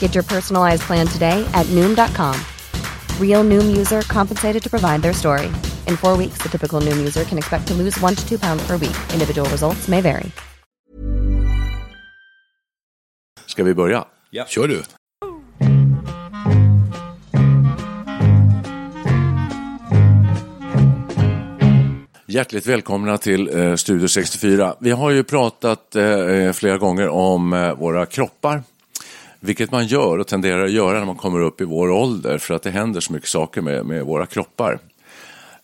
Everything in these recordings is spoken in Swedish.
Get your personalized plan today at Noom.com. Real Noom user compensated to provide their story. In four weeks, the typical Noom user can expect to lose one to two pounds per week. Individual results may vary. Ska vi börja? Ja. Kör du. Hjärtligt välkomna till eh, Studio 64. Vi har ju pratat eh, flera gånger om eh, våra kroppar. Vilket man gör och tenderar att göra när man kommer upp i vår ålder för att det händer så mycket saker med, med våra kroppar.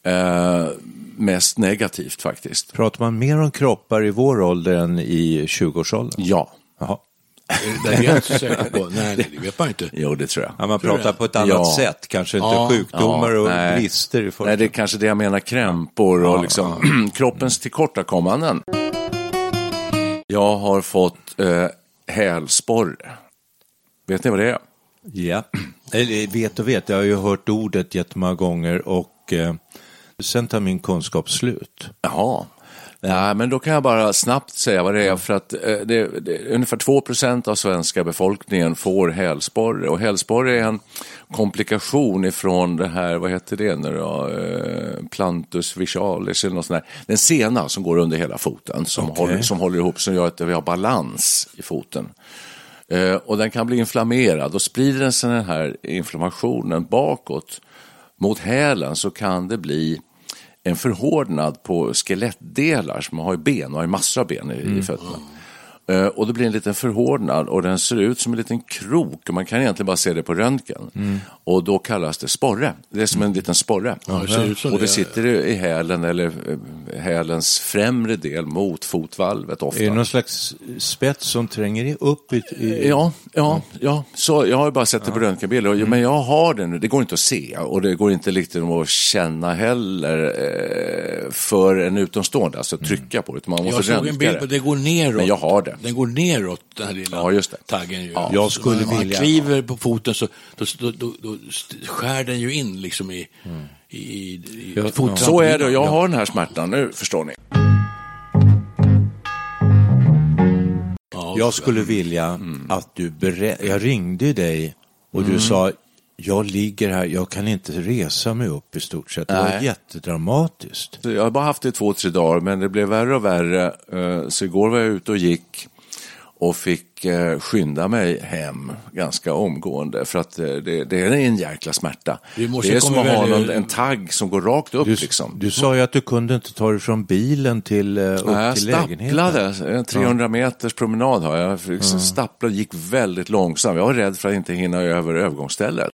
Eh, mest negativt faktiskt. Pratar man mer om kroppar i vår ålder än i 20-årsåldern? Ja. Jaha. Det är jag inte så säker på. Nej, det vet man inte. Jo, det tror jag. Ja, man pratar på ett annat Ja. sätt, kanske inte Ja. sjukdomar Ja, och nej. brister i Nej, det är kanske det jag menar, krämpor och liksom kroppens tillkortakommanden. Jag har fått eh, hälsporre. Vet ni vad det är? Ja, eller vet och vet, jag har ju hört ordet jättemånga gånger och eh, sen tar min kunskap slut. Jaha. Ja, men då kan jag bara snabbt säga vad det är för att eh, det, det, ungefär 2% av svenska befolkningen får hälsporre och hälsporre är en komplikation ifrån det här, vad heter det nu då, eh, plantus visualis eller något sånt där. Den sena som går under hela foten som, Okej. håller, som håller ihop som gör att vi har balans i foten. Eh, och den kan bli inflammerad och sprider den sig den här inflammationen bakåt mot hälen så kan det bli en förhårdnad på skelettdelar, som man har ju ben, och har ju massor av ben i, i fötterna. Eh, och det blir en liten förhårdnad och den ser ut som en liten krok. Man kan egentligen bara se det på röntgen. Och då kallas det sporre. Det är som en liten sporre. Ja, det och det sitter i hälen eller eh, hälens främre del mot fotvalvet ofta. Är det någon slags spets som tränger upp i... Ja, ja, ja. Så jag har bara sett det på röntgenbilder, och- men jag har det nu. Det går inte att se och det går inte liksom att känna heller eh, för en utomstående, alltså trycka på det. Man måste Jag såg en bild på det. det går neråt. Men jag har det. Den går neråt, den här lilla Ja, just det. taggen. Ju. Ja. Jag skulle när man vilja- kliver på foten så då, då, då, skär den ju in liksom i, i, i, i Ja, fottrampinnan. Så är det och jag Ja. har den här smärtan nu, förstår ni. Ja, Jag skulle vilja att du berättar, jag ringde dig och du sa jag ligger här, jag kan inte resa mig upp i stort sett. Det var Nej. jättedramatiskt. Jag har bara haft det i två, tre dagar, men det blev värre och värre. Eh, Så igår var jag ute och gick och fick eh, skynda mig hem ganska omgående för att eh, det, det är en jäkla smärta. Det är som att ha någon, en tagg som går rakt upp Du, liksom. du sa ju att du kunde inte ta dig från bilen till, eh, upp Nej, jag till lägenheten. stapplade, en 300 meters promenad har jag. Jag liksom stapplade och gick väldigt långsamt. Jag var rädd för att inte hinna över övergångsstället.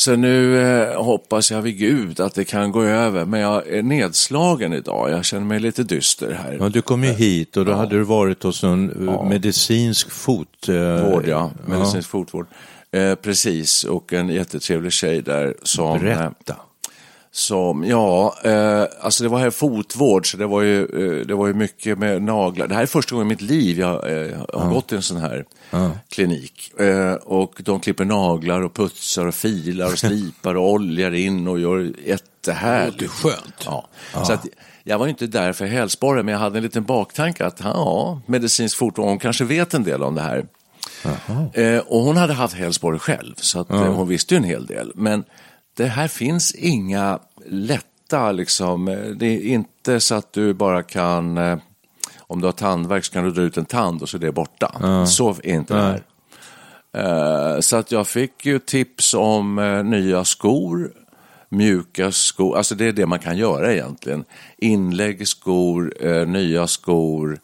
Så nu eh, hoppas jag vid Gud att det kan gå över, men jag är nedslagen idag. Jag känner mig lite dyster här. Ja, du kom ju hit och då hade du varit hos en eh, medicinsk fot... eh, ja. Medicinsk fotvård. Eh, precis, och en jättetrevlig tjej där som... eh, Berätta. Som, ja, eh, alltså det var här fotvård så det var, ju, eh, det var ju mycket med naglar. Det här är första gången i mitt liv jag eh, har gått till en sån här klinik. Eh, och de klipper naglar och putsar och filar och slipar och oljar in och gör Det låter jättehärligt. skönt. Ja. Så att, jag var ju inte där för hälsporre, men jag hade en liten baktanke att ja, medicinsk fotvård, hon kanske vet en del om det här. Eh, och hon hade haft hälsporre själv, så att, eh, hon visste ju en hel del. Men det här finns inga lätta, liksom, det är inte så att du bara kan, eh, om du har tandvärk så kan du dra ut en tand och så är det borta. Så är inte det här. Eh, så att jag fick ju tips om eh, nya skor, mjuka skor, alltså det är det man kan göra egentligen. Inlägg, skor, nya skor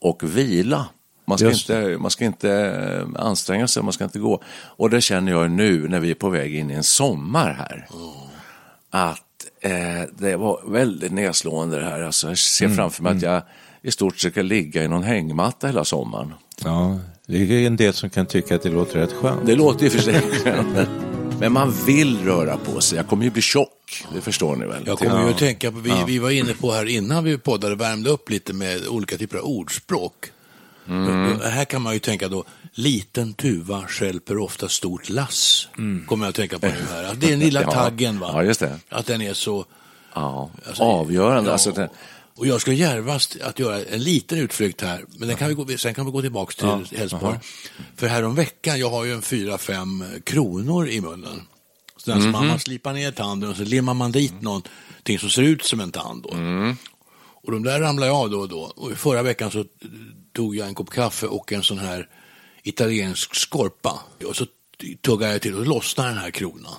och vila. Man ska, Just inte, man ska inte anstränga sig, man ska inte gå. Och det känner jag nu när vi är på väg in i en sommar här. Att eh, det var väldigt nedslående det här. Alltså, jag ser framför mig att jag i stort sett ska ligga i någon hängmatta hela sommaren. Ja, det är en del som kan tycka att det låter rätt skönt. Det låter ju för sig Men man vill röra på sig. Jag kommer ju bli tjock, det förstår ni väl? Jag kommer ju att tänka på, vi, vi var inne på här innan vi poddade, värmde upp lite med olika typer av ordspråk. Mm. Här kan man ju tänka då, liten tuva stjälper ofta stort lass. Kommer jag att tänka på nu här. Att det är den lilla Mm. Ja. taggen va? Ja, just det. Att den är så... Ja, Alltså, avgörande. ja. Alltså, det, Och jag ska djärvast att göra en liten utflykt här, men den kan vi gå, sen kan vi gå tillbaka till Hälsborg. För här om veckan, jag har ju en fyra, fem kronor i munnen. Så den som Mhm. man slipar ner tanden och så limmar man dit någonting som ser ut som en tand. Då. Mm. Och de där ramlar jag av då och då. Och i förra veckan så tog jag en kopp kaffe och en sån här italiensk skorpa. Och så tuggade jag till och lossnade den här kronan.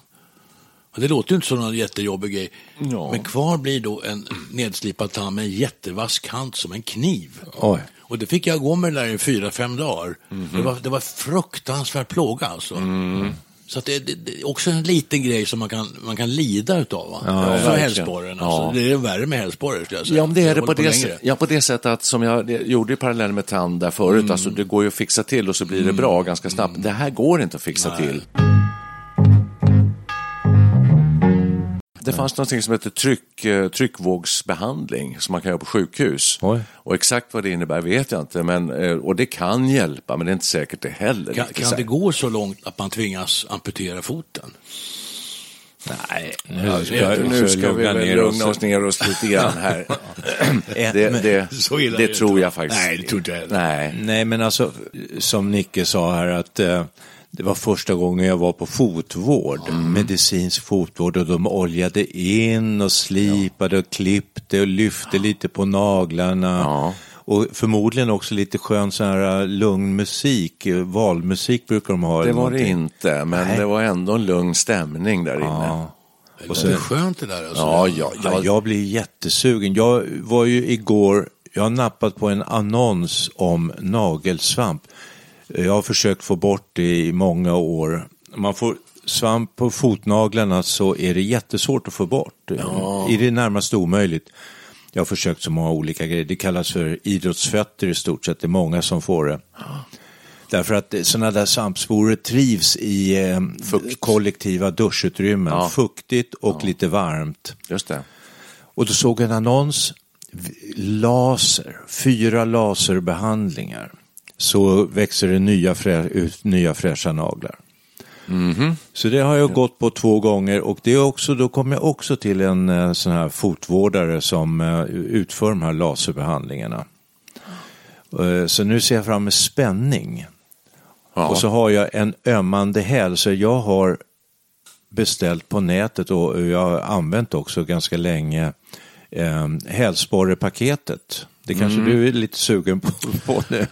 Och det låter ju inte som någon jättejobbig grej. Ja. Men kvar blir då en nedslipad tand med en jättevass kant som en kniv. Oj. Och det fick jag gå med det där i fyra, fem dagar. Mhm. Det, var, det var fruktansvärt plåga alltså. Mm. Så det, det, det är också en liten grej som man kan, man kan lida utav. Va? Ja, För hälsporren. Alltså. Ja. Det är värre med hälsporre skulle jag säga. Ja, men det är det på det, ja, på det sättet att som jag gjorde i parallell med tand där förut, Mm. alltså det går ju att fixa till och så blir det bra ganska snabbt. Det här går inte att fixa till. Det fanns något som heter tryck, eh, tryckvågsbehandling som man kan göra på sjukhus. Oj. Och exakt vad det innebär vet jag inte, men, eh, och det kan hjälpa, men det är inte säkert det heller. Kan, kan det gå så långt att man tvingas amputera foten? Nej, Ja, nu ska, nu ska vi väl lugna oss ner oss lite grann här. Det, det, Så illa är det det tror jag faktiskt Nej, det tror inte jag. Nej. Nej, men alltså som Nicke sa här att eh, det var första gången jag var på fotvård, Mm. medicinsk fotvård och de oljade in och slipade och klippte och lyfte lite på naglarna. Ja. Och förmodligen också lite skön sån här eh, lugn musik, eh, valmusik brukar de ha. Det eller var det inte, men Nej. det var ändå en lugn stämning där inne. Ja. Och så, det är skönt det där. Alltså. Ja, ja, Ja, ja. jag blir jättesugen. Jag var ju igår, jag har nappat på en annons om nagelsvamp. Jag har försökt få bort det i många år. Man får svamp på fotnaglarna så är det jättesvårt att få bort. I det närmaste omöjligt. Jag har försökt så många olika grejer. Det kallas för idrottsfötter i stort sett. Det är många som får det. Därför att sådana där svampsporer trivs i eh, kollektiva duschutrymmen. Ja. Fuktigt och lite varmt. Just det. Och då såg jag en annons, laser, fyra laserbehandlingar. Så växer det nya, frä, ut nya fräscha naglar. Så det har jag gått på två gånger och det är också, då kom jag också till en eh, sån här fotvårdare som eh, utför de här laserbehandlingarna. Eh, Så nu ser jag fram med spänning. Ja. Och så har jag en ömmande häl, så jag har beställt på nätet och jag har använt också ganska länge eh, hälsporrepaketet. Det kanske du är lite sugen på, på nu?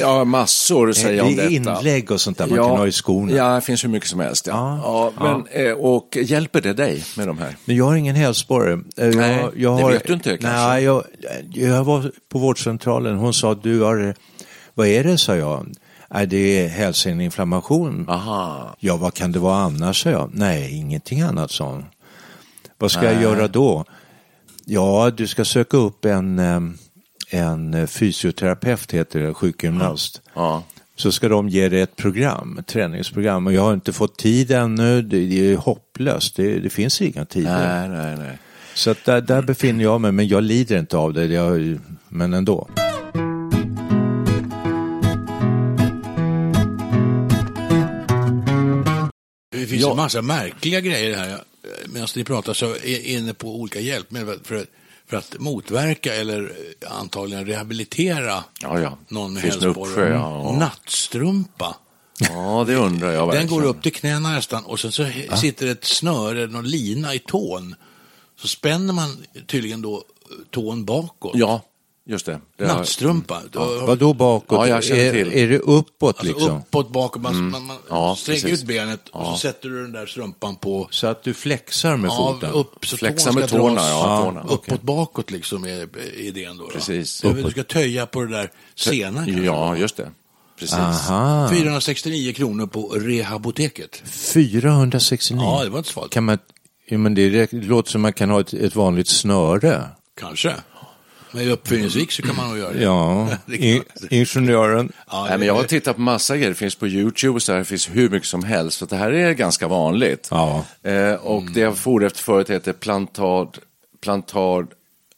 Ja, massor säger om det är detta. inlägg och sånt där man kan ha i skorna. Ja, det finns hur mycket som helst. Ja. Ja. Ja, men, eh, Och hjälper det dig med de här? Men jag har ingen hälsporre. Eh, Jag, Nej, jag det har, vet du inte kanske. Nej, jag, jag var på vårdcentralen. Hon sa, du har, vad är det, sa jag. Nej, det är hälseninflammation. Aha. Ja, vad kan det vara annars, sa jag. Nej, ingenting annat, sa hon. Vad ska jag göra då? Ja, du ska söka upp en, eh, en fysioterapeut, heter det, sjukgymnast. Ja. Så ska de ge dig ett program, ett träningsprogram. Och jag har inte fått tid ännu, det, det är hopplöst, det, det finns inga tider. Nej, nej, nej. Så att där, där befinner jag mig, men jag lider inte av det, jag, men ändå. Det finns en massa märkliga grejer här. Medan ni pratar så är jag inne på olika hjälpmedel för, för att motverka eller eh, antagligen rehabilitera Ja, ja. någon med hälsporre. ja. Nattstrumpa. Ja, det undrar jag Den verkligen. går upp till knäna nästan och sen så sitter ett snöre, någon lina i tån. Så spänner man tydligen då eh, tån bakåt. Ja, just det. det har- Nattstrumpa. Då- Vad då bakåt? Ja, jag känner är, till. är det uppåt Alltså liksom? uppåt, bakåt, man, man, man Ja, sträcker precis. ut benet och så sätter du den där strumpan på Så att du flexar med Ja, foten? upp så Flexa tån ska med tårna, dras ja, tårna. uppåt bakåt liksom är är idén då. då. Precis. Du, du ska töja på det där senan kanske. Ja, just det. Precis. Aha. 469 kronor på Rehaboteket. 469? Ja, det var inte svalt. Kan man, ja, men det, det låter som man kan ha ett, ett vanligt snöre. Kanske. Men uppfinningsrik så kan man nog göra det. Ja, in, ingenjören. Ja, Nej, men jag har tittat på massa grejer, det finns på YouTube och så här, det finns hur mycket som helst. Så det här är ganska vanligt. Ja. Eh, och det jag for efter förut heter plantad, plantad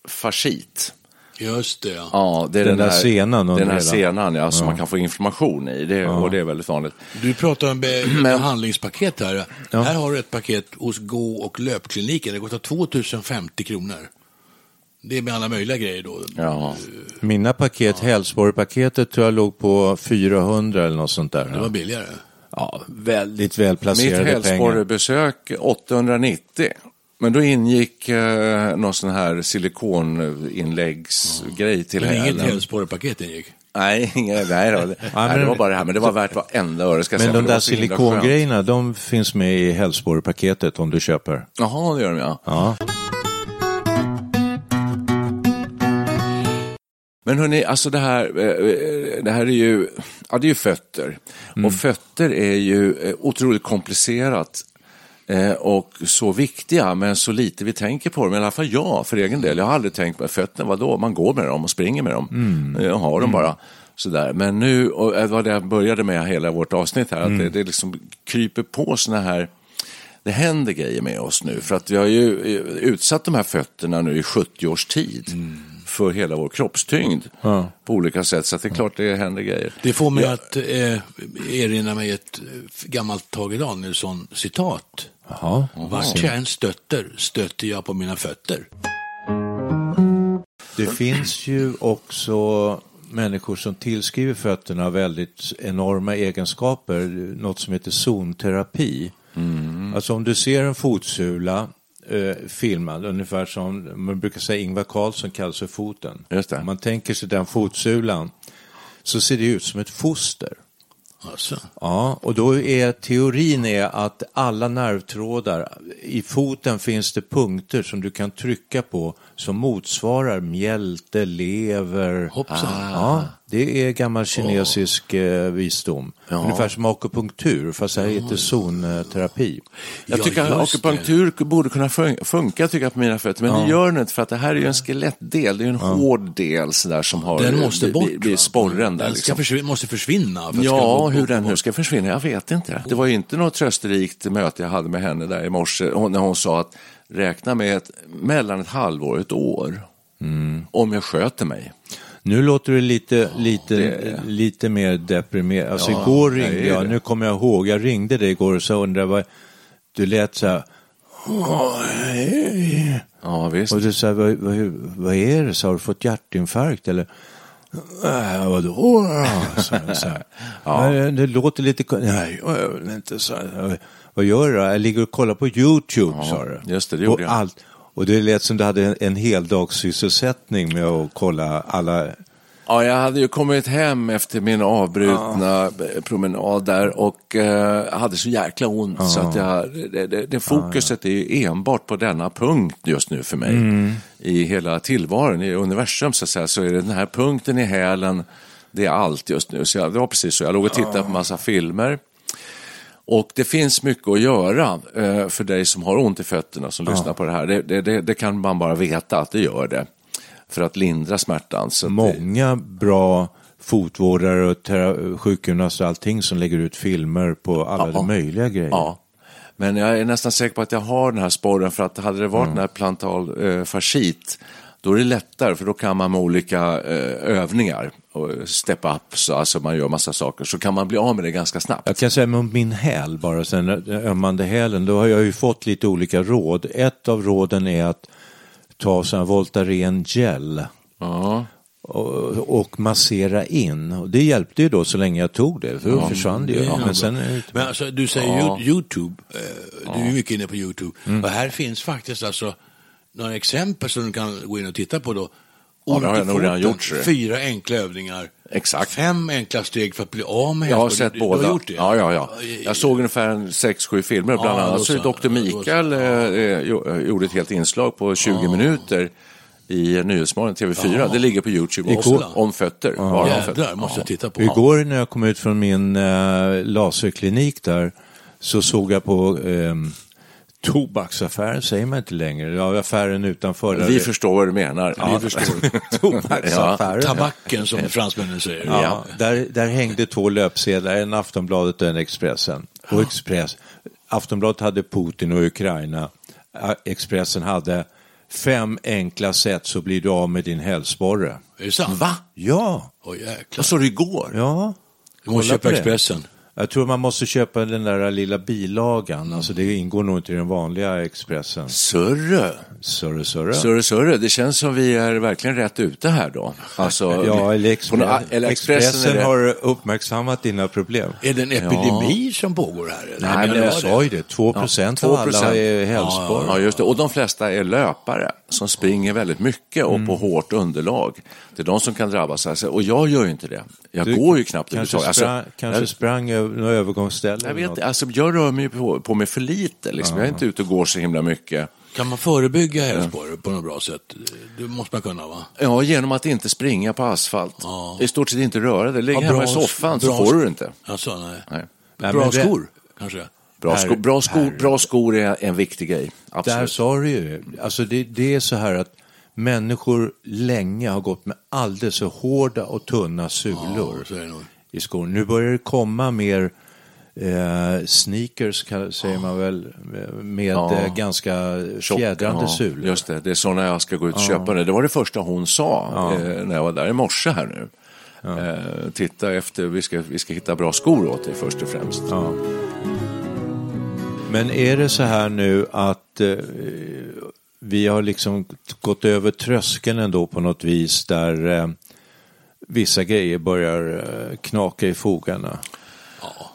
fascit. Just det, ja. Ja, det är Den den, där här, senan Den här senan, ja, som man kan få inflammation i. Det, Och det är väldigt vanligt. Du pratar om be- behandlingspaket här. Här har du ett paket hos gå och löpkliniken. Det kostar 2050 kronor. Det är med alla möjliga grejer då. Ja. Mina paket, Hälsborg-paketet tror jag låg på 400 eller något sånt där. Det var billigare. Ja, väldigt väl Mitt placerade pengar. Hälsborg-besök 890. Men då ingick eh, någon sån här silikoninläggsgrej till Men inget hälen. Hälsborg-paket ingick. Nej, inga, nej, då. nej, det var bara det här. Men det var värt varenda öre. Ska jag Men säga, de där silikongrejerna, de finns med i Hälsborg-paketet om du köper. Jaha, det gör de ja. Ja. Men hörni, alltså det här, eh, det här är ju, ja, det är ju fötter. Och fötter är ju eh, otroligt komplicerat eh, och så viktiga, men så lite vi tänker på dem. I alla fall jag, för egen del. Jag har aldrig tänkt på fötterna, vadå? Man går med dem och springer med dem. Jag har dem bara. Sådär. Men nu, och det var det jag började med hela vårt avsnitt här, att det, det liksom kryper på såna här det händer grejer med oss nu. För att vi har ju eh, utsatt de här fötterna nu i 70 års tid för hela vår kroppstyngd på olika sätt. Så att det är klart det händer grejer. Det får mig att eh, erinra mig ett eh, gammalt Tage Danielsson-citat. Vart jag än stötter, stöter jag på mina fötter. Det finns ju också människor som tillskriver fötterna väldigt enorma egenskaper, något som heter zonterapi. Alltså om du ser en fotsula eh, filmad, ungefär som man brukar säga Ingvar Carlsson kallas för foten. Just det. Om man tänker sig den fotsulan så ser det ut som ett foster. Alltså. Ja, och då är teorin är att alla nervtrådar, i foten finns det punkter som du kan trycka på som motsvarar mjälte, lever. Hoppsan. Ja, det är gammal kinesisk eh, visdom. Ungefär som akupunktur, fast det här heter zonterapi. Jag Ja, tycker att akupunktur borde kunna fun- funka tycker jag, på mina fötter, men det gör den inte för att det här är ju en skelettdel, det är en hård del sådär som har Den måste bort. blir va? sporren där. Den Liksom. försvinna, måste försvinna. För Ja, gå- hur gå- den nu ska försvinna, jag vet inte. Det var ju inte något trösterikt möte jag hade med henne där i morse, när hon sa att räkna med ett, mellan ett halvår och ett år, om jag sköter mig. Nu låter det lite, lite, det- lite mer deprimerad. Alltså Ja, igår ringde jag, nu kommer jag ihåg, jag ringde dig igår och så undrade vad, du lät så här, Ja, visst. och du sa, vad, vad, vad är det, så har du fått hjärtinfarkt eller? Äh, vadå? Så, så ja. det, det låter lite, nej, jag inte så. Vad gör du då? Jag ligger och kollar på YouTube, sa du. just det, det gjorde På jag. Allt. Och det lät som du hade en, en heldagssysselsättning med att kolla alla Ja, jag hade ju kommit hem efter min avbrutna eh, promenad där och eh, hade så jäkla ont så att jag, det, det, det fokuset är ju enbart på denna punkt just nu för mig. I hela tillvaron, i universum så att säga, så är det den här punkten i hälen, det är allt just nu. Så jag, det var precis så, jag låg och tittade på massa filmer. Och det finns mycket att göra eh, för dig som har ont i fötterna som lyssnar på det här. Det, det, det, det kan man bara veta att det gör det. För att lindra smärtan. Många bra fotvårdare och tera- sjukgymnaster och allting som lägger ut filmer på alla Ja. möjliga grejer. Ja, men jag är nästan säker på att jag har den här sporren för att hade det varit den här plantal eh, fascit då är det lättare för då kan man med olika eh, övningar och step up, så alltså man gör massa saker, så kan man bli av med det ganska snabbt. Jag kan säga med min häl bara, sen den ömmande hälen, då har jag ju fått lite olika råd. Ett av råden är att ta sån här Voltaren gel Ja, och, och massera in. Och det hjälpte ju då så länge jag tog det, för då försvann det ju. Ja, men sen, Men alltså, du säger Ja. YouTube, eh, du är mycket inne på YouTube. Och här finns faktiskt alltså några exempel som du kan gå in och titta på då. Ja, det har jag ont nog redan gjort, du. Fyra enkla övningar. Exakt. Fem enkla steg för att bli av med Jag har sett Du- båda. Du har gjort det? Ja, ja, ja. Jag såg ungefär en sex, sju filmer. Bland Ja, annat så så. Dr. Mikael så. eh, eh, jo- gjorde ett helt inslag på 20 minuter i Nyhetsmorgon TV4. Det ligger på YouTube också. Igår. Om fötter. Bara om fötter. Måste jag titta på. Igår när jag kom ut från min eh, laserklinik där så såg jag på eh, tobaksaffären, säger man inte längre, ja, affären utanför. Vi det- förstår vad du menar. Ja, Vi förstår. tobaksaffären. Tabacken som fransmännen säger. Ja, där, där hängde två löpsedlar, en Aftonbladet och en Expressen. Och Express, Aftonbladet hade Putin och Ukraina. Expressen hade fem enkla sätt så blir du av med din hälsporre. Är det sant? Va? Ja, Åh jäklar. Vad sa du igår? ja. Du måste köpa. Expressen. Jag tror man måste köpa den där lilla bilagan. Alltså det ingår nog inte i den vanliga Expressen. Sörre. Sörre, sörre. Sörre, sörre. Det känns som vi är verkligen rätt ute här då. Alltså, Ja, eller, Expre- eller Expressen det- har uppmärksammat dina problem. Är det en epidemi som pågår här? eller? Nej, men jag sa ju det. 2 procent av 2%. alla är hälsporre. Ja, just det. Och de flesta är löpare som springer väldigt mycket och på hårt underlag. Det är de som kan drabbas. Och jag gör ju inte det. Jag Du går ju knappt Kanske, överhuvudtaget. sprang, Alltså, kanske jag, sprang över några övergångsställen. jag vet alltså, jag rör mig på, på mig för lite. Liksom. Jag är inte ute och går så himla mycket. Kan man förebygga hälsporre på något bra sätt? Det måste man kunna va? Ja, genom att inte springa på asfalt. I stort sett inte röra dig. Ligg Ja, hemma i soffan så får du det inte. Alltså, nej. Nej. Nej, bra det- skor, kanske? Bra, sko, bra, sko, bra skor är en viktig grej. Där Absolut. sa du ju. Alltså det, det är så här att människor länge har gått med alldeles för hårda och tunna sulor Ja, i skon. Nu börjar det komma mer eh, sneakers, kan- säger man väl, med Ja. eh, ganska Tjock, fjädrande ja, sulor. Just det, det är så när jag ska gå ut och köpa det. Det var det första hon sa eh, när jag var där i morse här nu. Eh, titta efter, vi ska, vi ska hitta bra skor åt dig först och främst. Men är det så här nu att eh, vi har liksom gått över tröskeln ändå på något vis där eh, vissa grejer börjar eh, knaka i fogarna?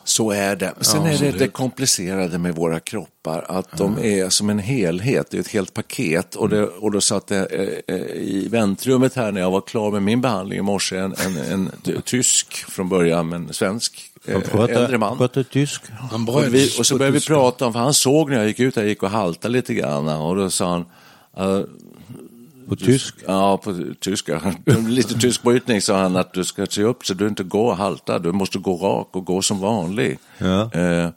Så är det. Sen är det det komplicerade med våra kroppar, att de är som en helhet, det är ett helt paket. Och, det, och då satt det eh, eh, i väntrummet här när jag var klar med min behandling i morse, en, en, en tysk från början, men svensk eh, äldre man. Pratar tysk? Han Och, vi, och så började vi prata om, för han såg när jag gick ut, jag gick och haltade lite grann och då sa han, På tysk? Ja, på tyska. Lite tysk brytning sa han att du ska se upp så du inte går och haltar. Du måste gå rak och gå som vanlig. Ja. Eh,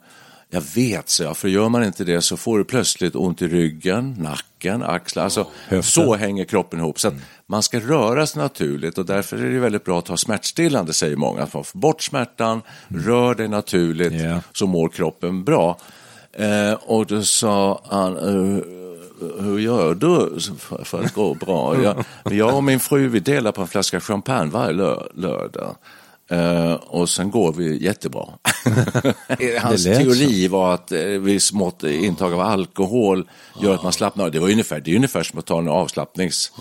jag vet, så jag, för gör man inte det så får du plötsligt ont i ryggen, nacken, axlar. Alltså, Höften. så hänger kroppen ihop. Så att man ska röra sig naturligt och därför är det väldigt bra att ha smärtstillande, säger många. Att man får bort smärtan, rör dig naturligt, Ja. så mår kroppen bra. Eh, och då sa han, eh, hur gör du för, att gå bra? Jag, jag och min fru vi delar på en flaska champagne varje lö, lördag. Eh, och sen går vi jättebra. Hans teori var att eh, viss mått intag av alkohol gör att man slappnar av. Det, var ungefär, det är ungefär som att ta en avslappnings...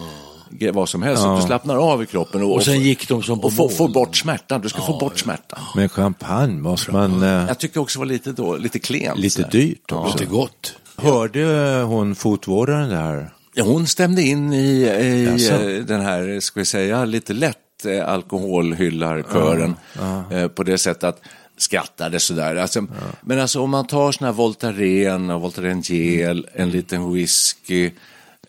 Vad som helst, du slappnar av i kroppen och, Och sen gick de som på och få, få bort smärtan. Du ska få bort smärtan. Men champagne måste man... Eh, Jag tycker också var lite, då, lite klent. lite dyrt också. Lite gott. Hörde hon fotvårdaren där? Ja, hon stämde in i, i eh, den här, ska vi säga, lite lätt eh, alkoholhyllarkören eh, på det sättet att skrattade sådär. Alltså, Men alltså om man tar sån här Voltaren och Voltaren gel, en liten whisky,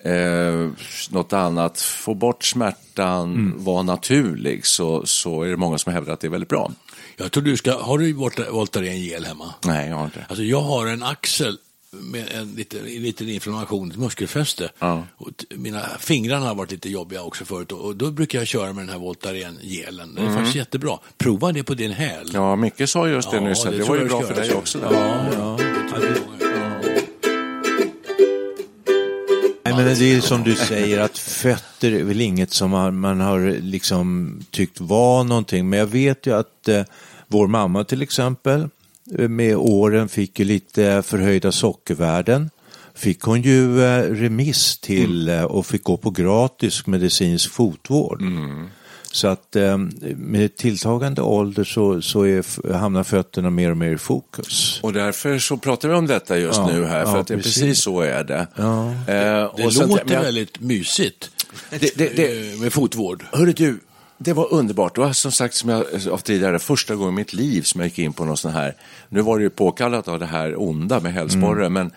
eh, något annat, få bort smärtan, vara naturlig så, så är det många som hävdar att det är väldigt bra. Jag tror du ska, har du Volta- Voltaren gel hemma? Nej, jag har inte. Alltså jag har en axel med en liten, en liten inflammation, ett muskelfäste. Ja. Och mina fingrar har varit lite jobbiga också förut och då brukar jag köra med den här Voltaren-gelen. Den är faktiskt jättebra. Prova det på din häl. Mm. Ja, Micke sa just det nyss, att det, tror var ju bra för dig också. Ja, ja. det. Nej, men det är som du säger att fötter är väl inget som man, man har liksom tyckt var någonting. Men jag vet ju att eh, vår mamma till exempel med åren fick ju lite förhöjda sockervärden. Fick hon ju eh, remiss till eh, och fick gå på gratis medicinsk fotvård. Så att eh, med tilltagande ålder så, så är, hamnar fötterna mer och mer i fokus. Och därför så pratar vi om detta just Ja, nu här, för ja, att det är precis. precis. så är det. Ja. Eh, Det sen- låter jag- väldigt mysigt. Det, det, det, med fotvård. hörru du, det var underbart. Det var som sagt, som jag sa tidigare, första gången i mitt liv som jag gick in på någon sån här, nu var det ju påkallat av det här onda med hälsporre, men,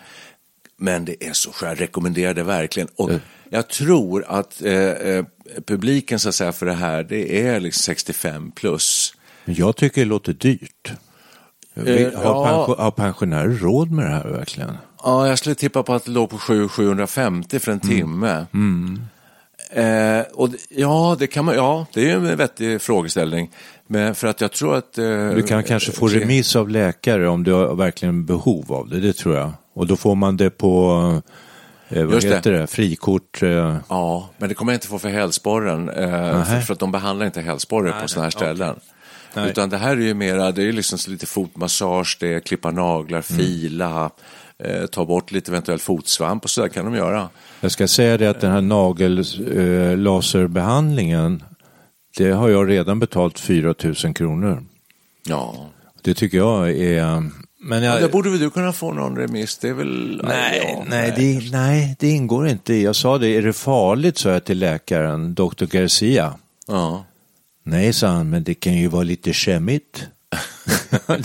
men det är så skönt, jag rekommenderar det verkligen. Och jag tror att eh, eh, publiken så att säga för det här, det är liksom 65 plus. Jag tycker det låter dyrt. Vi- Eh, Har, ja. har pensionärer råd med det här verkligen? Ja, jag skulle tippa på att det låg på 7 750 för en timme. Eh, och det- ja, det kan man, ja, det är ju en vettig frågeställning. Men för att jag tror att... Eh, Du kan kanske få remiss av läkare om du har verkligen behov av det, det tror jag. Och då får man det på, eh, vad Just det. heter det, frikort. Eh, Ja, men det kommer jag inte få för hälsporren. Eh, för, för att de behandlar inte hälsporre på sådana här ställen. Nej. Utan det här är ju mera, det är liksom lite fotmassage, det är klippa naglar, fila, eh, ta bort lite eventuell fotsvamp och så där kan de göra. Jag ska säga det att den här nagellaserbehandlingen, det har jag redan betalt 4 000 kronor. Ja. Det tycker jag är... Men Ja, jag, där borde väl du kunna få någon remiss? Det är väl... nej, ja, nej, det, nej, det ingår inte. Jag sa det, är det farligt, sa jag till läkaren, Dr. Garcia. Ja. Nej, sa han, men det kan ju vara lite skämmigt. ja.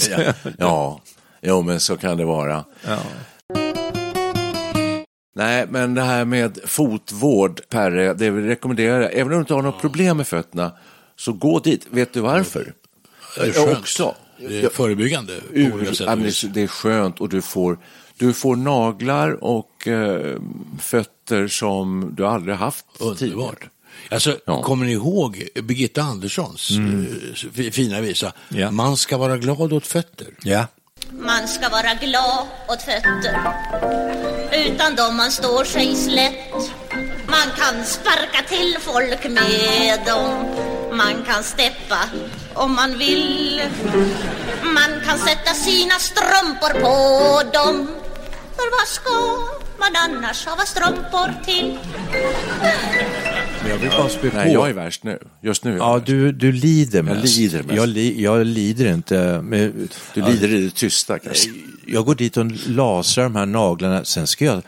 ja, jo men så kan det vara. Nej, men det här med fotvård, Perre, det vill rekommendera. Även om du inte har något problem med fötterna, så gå dit. Vet du varför? Det är skönt. också. Det är förebyggande på olika sätt Ja, det- är skönt och du får, du får naglar och eh, fötter som du aldrig haft tidigare. Underbart. Alltså, Ja. kommer ni ihåg Birgitta Anderssons eh, fi- fina visa? Ja. Man ska vara glad åt fötter. Ja. Man ska vara glad åt fötter. Utan dem man står sig slätt. Man kan sparka till folk med dem. Man kan steppa om man vill. Man kan sätta sina strumpor på dem. För vad ska man annars ha strumpor till? Men jag vill bara spy Nej, jag är värst nu. Just nu är jag Ja, värst. du, du lider mest. lider mest. Jag, li, jag lider inte. Men, Du lider i det tysta kanske. jag går dit och lasrar de här naglarna. Sen ska jag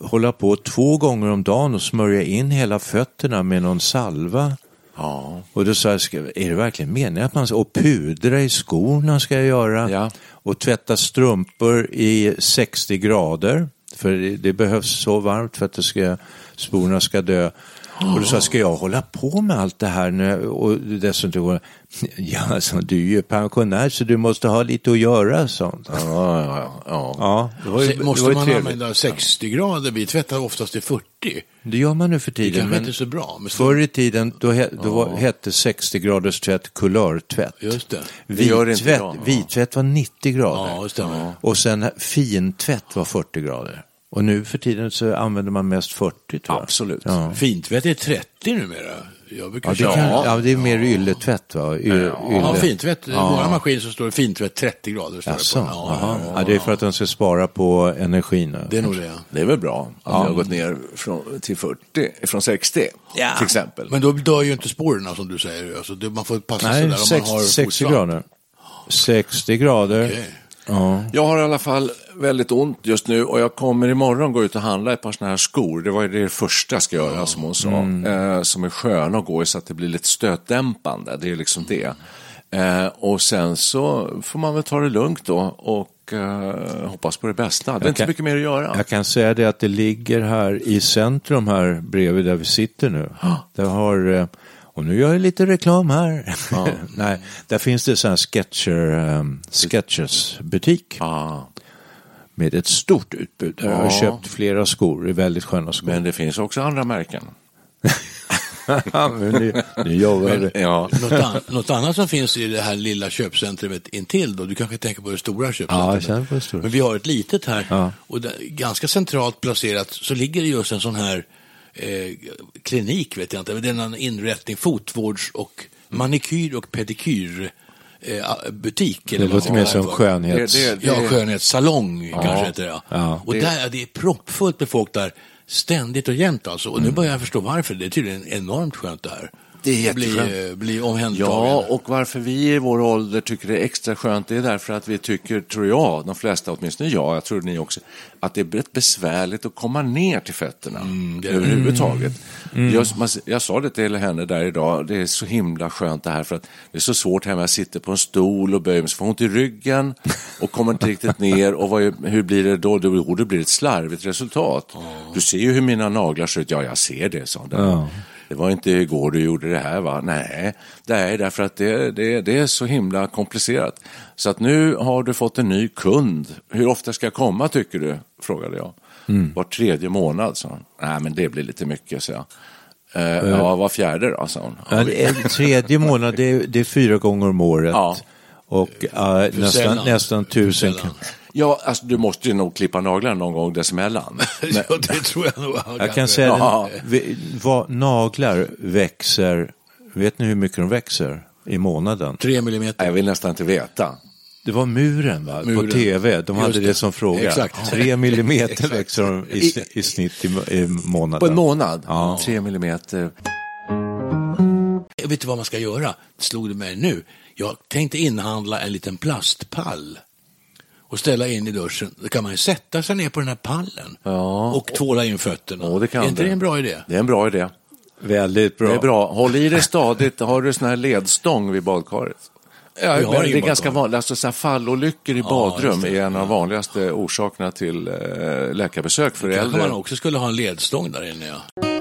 hålla på två gånger om dagen och smörja in hela fötterna med någon salva. Ja. Och då sa jag, ska, är det verkligen meningen att man ska, och pudra i skorna ska jag göra. Ja. Och tvätta strumpor i 60 grader. För det, det behövs så varmt för att det ska, sporerna ska dö. Och då sa jag, ska jag hålla på med allt det här? När, och dessutom, ja, alltså, du är ju pensionär så du måste ha lite att göra. Sånt. Ja, ja, ja. Ja, det var ju, Se- det Måste var man trevligt. använda 60 grader? Vi tvättar oftast till 40. Det gör man nu för Det tiden. kanske Men inte så bra. Men förr i tiden då, he, då var, hette 60 graders tvätt kulörtvätt. Just det. Det det Vittvätt, vittvätt var 90 grader. Ja, det. Och sen fintvätt var 40 grader. Och nu för tiden så använder man mest 40 tror jag. Absolut. Ja. Fintvätt är 30 numera. Jag brukar Ja, det, kan, ja, det är mer ylletvätt va? Y, Ja, ylle. fintvätt. I våra maskin så står det fintvätt 30 grader. Står det Jaså? på. Ja, ja, Ja, det är för att de ska spara på energin. det är nog det. Det är väl bra att vi har gått ner från, till 40, från 60 till exempel. Men då dör ju inte spåren som du säger. Alltså, det, man får passa sig Nej, där om man 60, har 60 fotsvamp. grader. 60 grader. Okej. Ja. Jag har i alla fall väldigt ont just nu och jag kommer imorgon gå ut och handla ett par sådana här skor. Det var det första jag ska göra som hon sa. Eh, som är sköna att gå i så att det blir lite stötdämpande. Det är liksom det. Eh, och sen så får man väl ta det lugnt då och eh, hoppas på det bästa. Det är inte kan- mycket mer att göra. Jag kan säga det att det ligger här i centrum här bredvid där vi sitter nu. Där har, eh, och nu gör jag lite reklam här. Nej, där finns det sån här sketcher, um, sketches butik Ja, med ett stort utbud. Jag har Ja. köpt flera skor, det är väldigt sköna skor. men det finns också andra märken. Men nu, nu jobbar vi. Ja. Något, an- något annat som finns i det här lilla köpcentrumet intill då, du kanske tänker på det stora Ja, köpcentrumet. jag känner på det stora. Men vi har ett litet här Ja. och där, ganska centralt placerat så ligger det just en sån här eh, klinik, vet jag inte, men det är en inrättning, fotvårds och manikyr och pedikyr eh, butik. eller Det låter mer som kalla det. skönhets... Det- det- Ja, skönhetssalong kanske heter det. Ja. Ja. och där, det är proppfullt med folk där, ständigt och jämt alltså. Och nu börjar jag förstå varför. Det är tydligen enormt skönt det här. Det är bli, eh, bli omhändertagen. Ja, och varför vi i vår ålder tycker det är extra skönt, det är därför att vi tycker, tror jag, de flesta, åtminstone jag, jag tror ni också, att det är rätt besvärligt att komma ner till fötterna det är det. överhuvudtaget. Jag, man, jag sa det till henne där idag, det är så himla skönt det här för att det är så svårt hemma, jag sitter på en stol och böjer mig, så får ont i ryggen och kommer inte riktigt ner och vad, hur blir det då? Jo, det blir ett slarvigt resultat. Du ser ju hur mina naglar ser ut, ja jag ser det, sa hon. Det var inte igår du gjorde det här va? Nej, det är därför att det, det, det är så himla komplicerat. Så att nu har du fått en ny kund. Hur ofta ska jag komma tycker du? Frågade jag. Var tredje månad, sa hon. Nej, men det blir lite mycket, sa jag. Eh, ja, var fjärde då, sa hon. Ja, det tredje månad, det är, det är fyra gånger om året. Ja. Och eh, nästan, nästan tusen. Ja, alltså du måste ju nog klippa naglarna någon gång dessemellan. Men, ja, det tror jag nog. Jag kan säga Ja. vi- vad naglar växer, vet ni hur mycket de växer i månaden? Tre millimeter. jag vill nästan inte veta. Det var muren, va? Muren. på tv, de hade Just det. det. som fråga. Exakt. Tre millimeter växer de i, i snitt i, i månaden. På en månad? Ja. Tre millimeter. Jag vet du vad man ska göra? Det slog det mig nu. Jag tänkte inhandla en liten plastpall och ställa in i duschen. Då kan man ju sätta sig ner på den här pallen Ja. och tvåla in fötterna. Ja, det kan är inte det. det en bra idé? Det är en bra idé. Väldigt bra. Det är bra. Håll i dig stadigt. Har du sån här ledstång vid badkaret? Ja, Vi har men det är ganska vanligt. Alltså, så fallolyckor i Ja, badrum är en av de vanligaste orsakerna till eh, läkarbesök för Kanske äldre. man också skulle ha en ledstång där inne. Ja.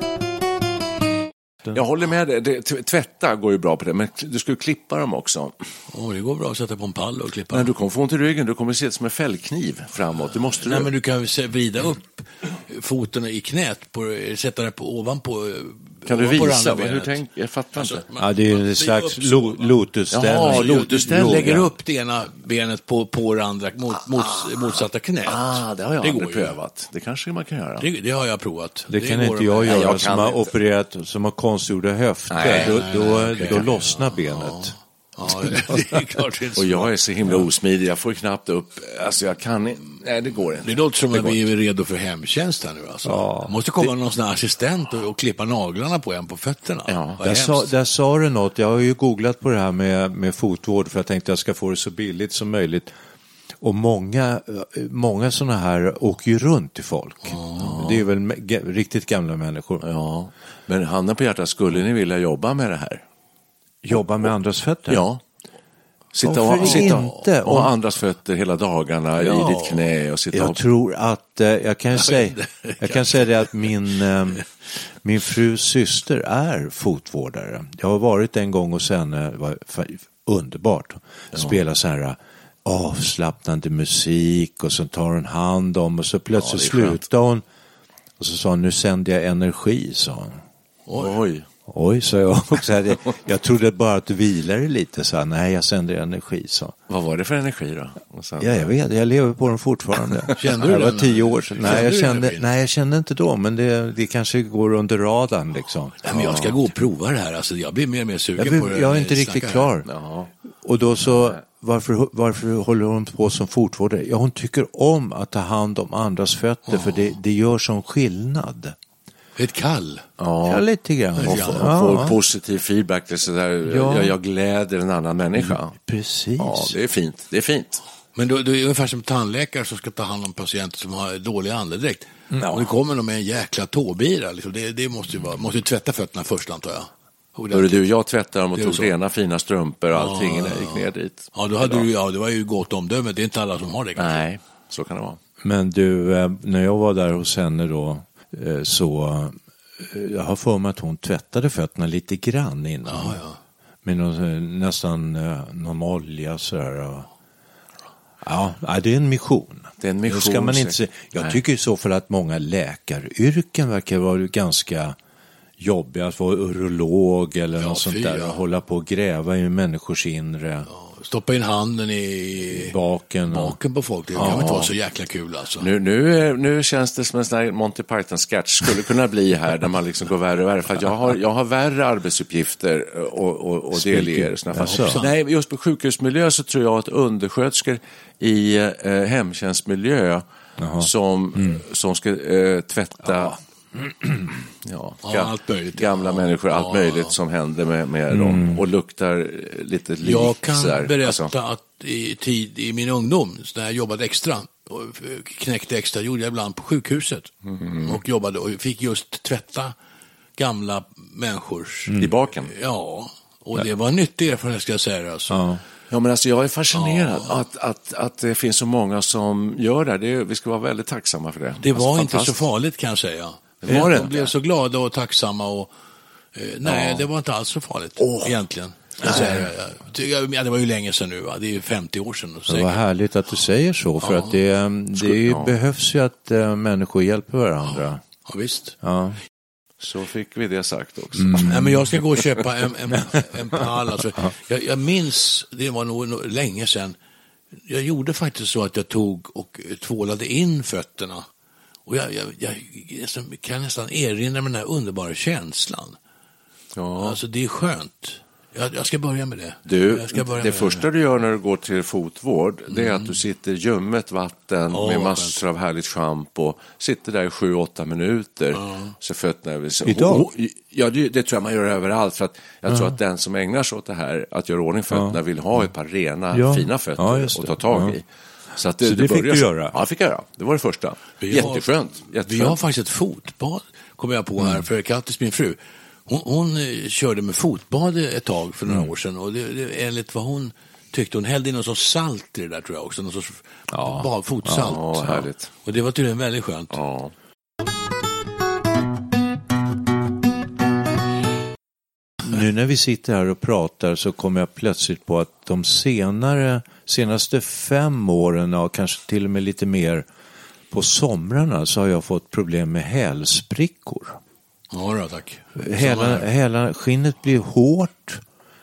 Jag håller med dig. Det, tvätta går ju bra på det, men du skulle klippa dem också. Oh, det går bra att sätta på en pall och klippa. Men du kommer få ont i ryggen. Du kommer se det som en fällkniv framåt. Det måste du. Nej, men du kan ju vrida upp foten i knät, på, sätta den på, ovanpå kan du det visa? hur benet. tänk, jag fattar Alltså, inte. man- Ja, det är en slags lo, lotusställning. Jaha, Ja, lotusställning. Du lägger ja. upp det ena benet på, på det andra, mot, mot, motsatta knät. Ah, det har jag det aldrig prövat. Det kanske man kan göra. Det, det har jag provat. Det kan går inte jag göra jag som kan har inte. opererat, som har konstgjorda höfter. Nej, då, då, då lossnar benet. Ja, det är klart det är Och jag är så himla osmidig. Jag får knappt upp. Alltså jag kan inte. Nej, det går inte. Det låter som Det att vi är redo för hemtjänst här nu. Alltså. Ja. Det måste komma någon sån här assistent och, och klippa naglarna på en på fötterna. Ja. Där sa, där sa du något, jag har ju googlat på det här med, med fotvård för jag tänkte att jag ska få det så billigt som möjligt. Och många, många sådana här åker ju runt till folk. Det är väl riktigt gamla människor. Ja, men handen på hjärtat, skulle ni vilja jobba med det här? Jobba med andras fötter. Ja. Sitta och, sitta inte? och ha andras fötter hela dagarna Ja. i ditt knä och sitta Jag och... tror att, eh, jag kan säga, jag kan säga det att min, eh, min frus syster är fotvårdare. Jag har varit en gång hos henne, det var underbart. Spela så här avslappnande musik och så tar hon hand om och så plötsligt Ja, slutar hon. Och så sa hon, nu sänder jag energi, sa hon. Oj. Oj, sa jag också. Jag, jag trodde bara att du vilade lite, han. Nej, jag sänder energi, sa Vad var det för energi då? Sen... Ja, jag vet. Jag lever på den fortfarande. Kände du det var den? tio år sedan. Nej, jag kände, nej, jag kände inte då, men det, det kanske går under radarn liksom. Nej, men jag ska gå och prova det här. Alltså, jag blir mer och mer sugen Jag, på det. blir- jag är inte riktigt här. klar. Ja. Och då så, varför, varför håller hon på som fotvårdare? Ja, hon tycker om att ta hand om andras fötter, för det, det gör sån skillnad. Ett kall. Ja, Ja. lite grann. Och få, få positiv feedback. Det så där, Ja. jag, jag gläder en annan människa. Precis. Ja, det är fint. Det är fint. Men då, då är det ungefär som tandläkare som ska ta hand om patienter som har dålig andedräkt. Och det kommer de med en jäkla tåbira. Liksom. Det, det måste ju vara, måste ju tvätta fötterna först antar jag. Hörru du, jag tvättade dem och Det tog så. rena fina strumpor och allting Ja, när jag gick ner dit. Ja, då hade du, ja, det var ju gott omdöme. Det är inte alla som har det kanske. Nej, så kan det vara. Men du, eh, när jag var där hos henne då, så eh, jag har för mig att hon tvättade fötterna lite grann innan. Ja, ja. Med någon, eh, nästan eh, någon olja sådär. och- Ja, det är en mission. Det är en mission, Det ska man inte se. Jag Nej. tycker så fall att många läkaryrken verkar vara ganska jobbiga. Att vara urolog eller Ja, något sånt där. ja. Och hålla på och gräva i människors inre. Stoppa in handen i Baken. baken på folk. Det kan väl inte vara så jäkla kul alltså. Nu, nu, är- nu känns det som en sån här Monty Python-sketch skulle kunna bli här där man liksom går värre och värre. För att jag har, jag har värre arbetsuppgifter och, och, och delger. fall. Jaså? Nej, just på sjukhusmiljö så tror jag att undersköterskor i eh, hemtjänstmiljö som, som ska eh, tvätta ja, Ja, ga- allt möjligt. gamla Ja. människor, allt Ja, möjligt ja. som händer med, med dem och luktar eh, lite lik. Jag kan sådär. berätta Alltså, att i, tid, i min ungdom, när jag jobbade extra, och knäckte extra, gjorde jag ibland på sjukhuset. Mm. Och jobbade och fick just tvätta gamla människors... I baken. Ja, och det var en nyttig erfarenhet ska jag säga. Alltså. Ja. Ja, men alltså jag är fascinerad att, att, att det finns så många som gör det. det är, vi ska vara väldigt tacksamma för det. Det Alltså, var inte så farligt kan jag säga. Det var det De blev så glada och tacksamma. Och, eh, nej, det var inte alls så farligt egentligen. Säga. Jag tycker- Ja, det var ju länge sedan nu, va? det är ju 50 år sedan. Det säkert. var härligt att du säger så, för att det, det är ju- ja. behövs ju att eh, människor hjälper varandra. Ja, visst. Ja. Så fick vi det sagt också. Nej, men jag ska gå och köpa en, en, en pall. Alltså, jag, jag minns, det var nog, nog länge sedan, jag gjorde faktiskt så att jag tog och tvålade in fötterna. Och jag, jag, jag nästan- kan nästan erinra mig den här underbara känslan. Ja. Alltså det är skönt. Jag, jag ska börja med det. Du, jag ska börja det med första du gör när du går till fotvård, det är att du sitter i ljummet vatten Åh, med massor av härligt schampo, sitter där i sju, åtta minuter, så fötterna är så, Idag? och- Ja, det, det tror jag man gör överallt, för att jag tror att den som ägnar sig åt det här, att göra ordning fötterna, vill ha ett par rena, Ja. fina fötter Ja, att det. ta tag i. Så, att det, Så det fick börjar du göra? Ja, det fick jag göra. Det var det första. Vi har- Jätteskönt. Vi Jätteskönt. har faktiskt ett fotbad, kommer jag på Mm. här, för Kattis, min fru, hon, hon eh, körde med fotbad ett tag för Mm. några år sedan och det, det, enligt vad hon tyckte, hon hällde in någon sorts salt i det där tror jag också, någon sorts bad, fotsalt. Ja, härligt. Och det var tydligen väldigt skönt. Ja. Nu när vi sitter här och pratar så kommer jag plötsligt på att de senare, senaste fem åren, och kanske till och med lite mer, på somrarna så har jag fått problem med hälsprickor. Ja, då, tack. Hela, hela skinnet blir hårt,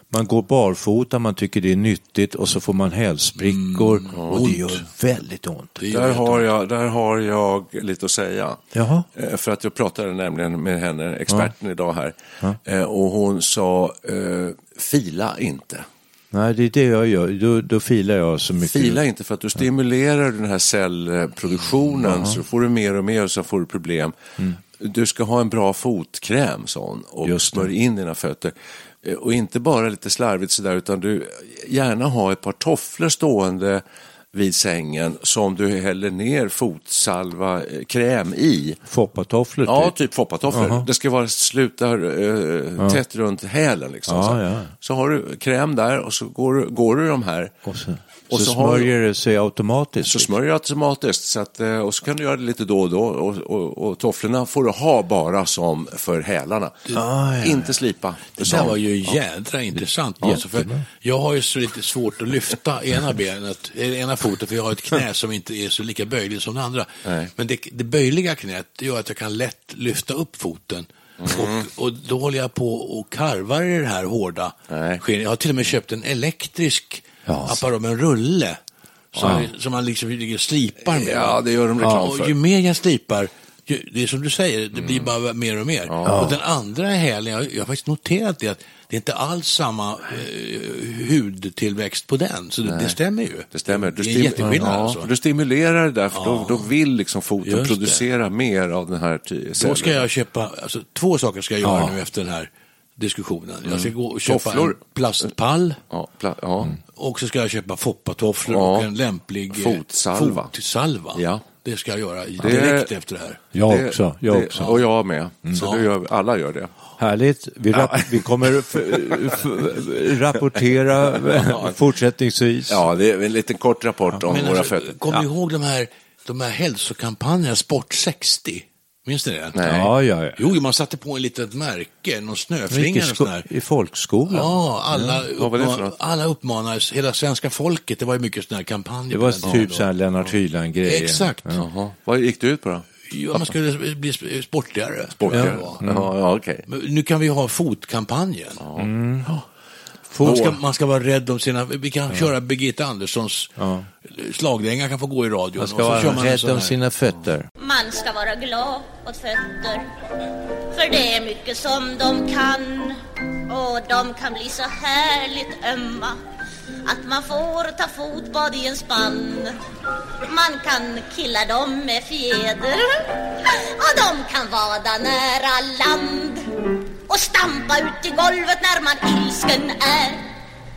man går barfota, man tycker det är nyttigt och så får man hälsprickor och det gör väldigt ont. Gör Där, har jag, där har jag lite att säga. Jaha. Eh, För att jag pratade nämligen med henne, experten idag här, Eh, och hon sa eh, fila inte. Nej, det är det jag gör. Då, då filar jag så mycket. Fila inte för att du stimulerar den här cellproduktionen så får du mer och mer och så får du problem. Du ska ha en bra fotkräm sån och smörj in dina fötter. Eh, Och inte bara lite slarvigt sådär utan du gärna ha ett par tofflor stående vid sängen som du häller ner fotsalva, eh, kräm i. Foppatofflor Ja, typ. typ foppatofflor. Det ska vara sluta eh, tätt runt hälen. Liksom, Ja, så. så har du kräm där och så går, du- går du de här. Och så, Och så, så har- smörjer det sig automatiskt. Så smörjer du automatiskt. Så att, eh, och så kan du göra det lite då och då. Och, och, och tofflorna får du ha bara som för hälarna. ja, Inte slipa. Det där var ju jädra intressant. Alltså, för jag har ju så lite svårt att lyfta ena benet, eh, ena foten, för jag har ett knä som inte är så lika böjligt som det andra. Nej. Men det, det böjliga knät det gör att jag kan lätt lyfta upp foten. Och, och då håller jag på och karvar i det här hårda Nej. skenet. Jag har till och med köpt en elektrisk Ja. apparat med en rulle. Som, som man liksom ligger och slipar med. Ja, det gör de reklam och för. ju mer jag slipar, ju, det är som du säger, det blir bara mer och mer. Och den andra hälen, jag, jag har faktiskt noterat det, att det är inte alls samma eh, hudtillväxt på den. Så det, det stämmer ju. Det stämmer. Du det är jätteskillnad ja, alltså. Du stimulerar det där, för då, då vill liksom foten producera mer av den här ty- Då cellen. ska jag köpa, alltså två saker ska jag göra nu efter den här diskussionen. Jag ska gå och köpa Tofflor. en plastpall Ja, pla- ja. och så ska jag köpa foppatofflor Ja. och en lämplig eh, Fotsalva. fotsalva. Ja. Det ska jag göra Det- direkt efter det här. Jag Det- också. Jag det, också. Och jag med. Så Ja. det gör, alla gör det. Härligt. Vi, rap- vi kommer rapportera fortsättningsvis. Ja, det är en liten kort rapport om Men våra alltså, fötter. Kom ihåg de här, de här hälsokampanjerna, Sport 60? Minns ni det? Nej. Ja, ja, ja. Jo, man satte på en litet märke, någon snöflinga eller sån här. I folkskolan. Ja, alla, Vad var det för uppma- något? alla uppmanades, hela svenska folket, det var ju mycket sådana här kampanjer. Det var typ så här Lennart Hyland-grejer. Exakt. Jaha. Vad gick det ut på då? Ja, man skulle bli sp- sportigare. Sportigare? Ja. Ja, ja okej. Men nu kan vi ha fotkampanjen. Mm. Man, ska, man ska vara rädd om sina... Vi kan köra Birgitta Anderssons slagdänga kan få gå i radion. Man ska och så vara kör man en rädd om sina fötter. Man ska vara glad åt fötter. För det är mycket som de kan. Och de kan bli så härligt ömma. Att man får ta fotbad i en spann. Man kan killa dem med fjäder. Och de kan vada nära land. Och stampa ut i golvet när man ilsken är.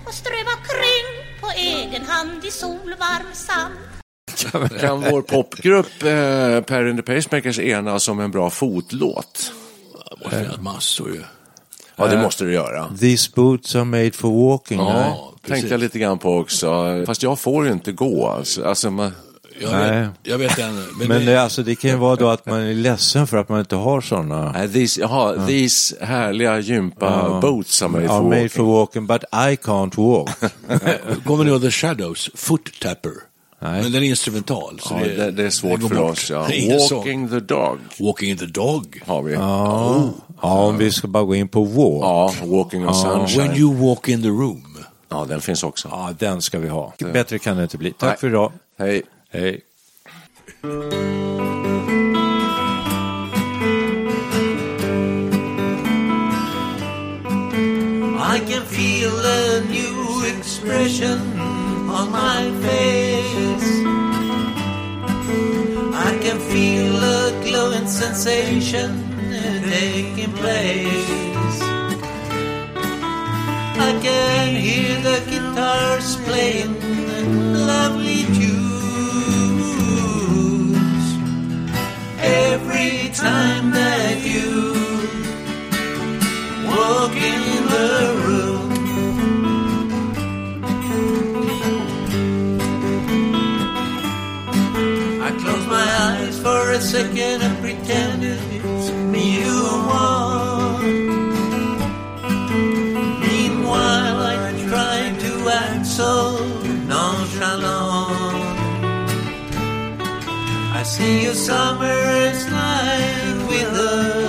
Och ströva kring på egen hand i solvarm sand. Kan vår popgrupp eh, Per and the Pacemakers enas om en bra fotlåt? Det måste finnas massor ju. Ja, det måste du göra. These boots are made for walking. Ja, nej? tänkte jag lite grann på också. Fast jag får ju inte gå. Alltså, alltså man, Jag Nej. vet, jag vet en. Men, Men det, alltså, det kan ju vara då att man är ledsen för att man inte har sådana. nej, these, jaha, these härliga gympa boots are made Are for made walking. for walking, but I can't walk. kommer ni ihåg The Shadows? Foot Tapper. Nej. Men den är instrumental. Så Ja, det, det är svårt för bort. oss. Ja. Walking the dog Walking the Dog. har vi. Ja, ja, om vi ska bara gå in på walk. Ja, Walking on sunshine. When you walk in the room. Ja, den finns också. Ja, den ska vi ha. Bättre kan det inte bli. Tack Nej. för idag. Hej. Hej. I can feel a new expression on my face. Feel a glowing sensation taking place. I can hear the guitars playing lovely tunes every time that you walk in the room. A second and pretend it's me you want. Meanwhile, I try to act so nonchalant. I see your summer's night with a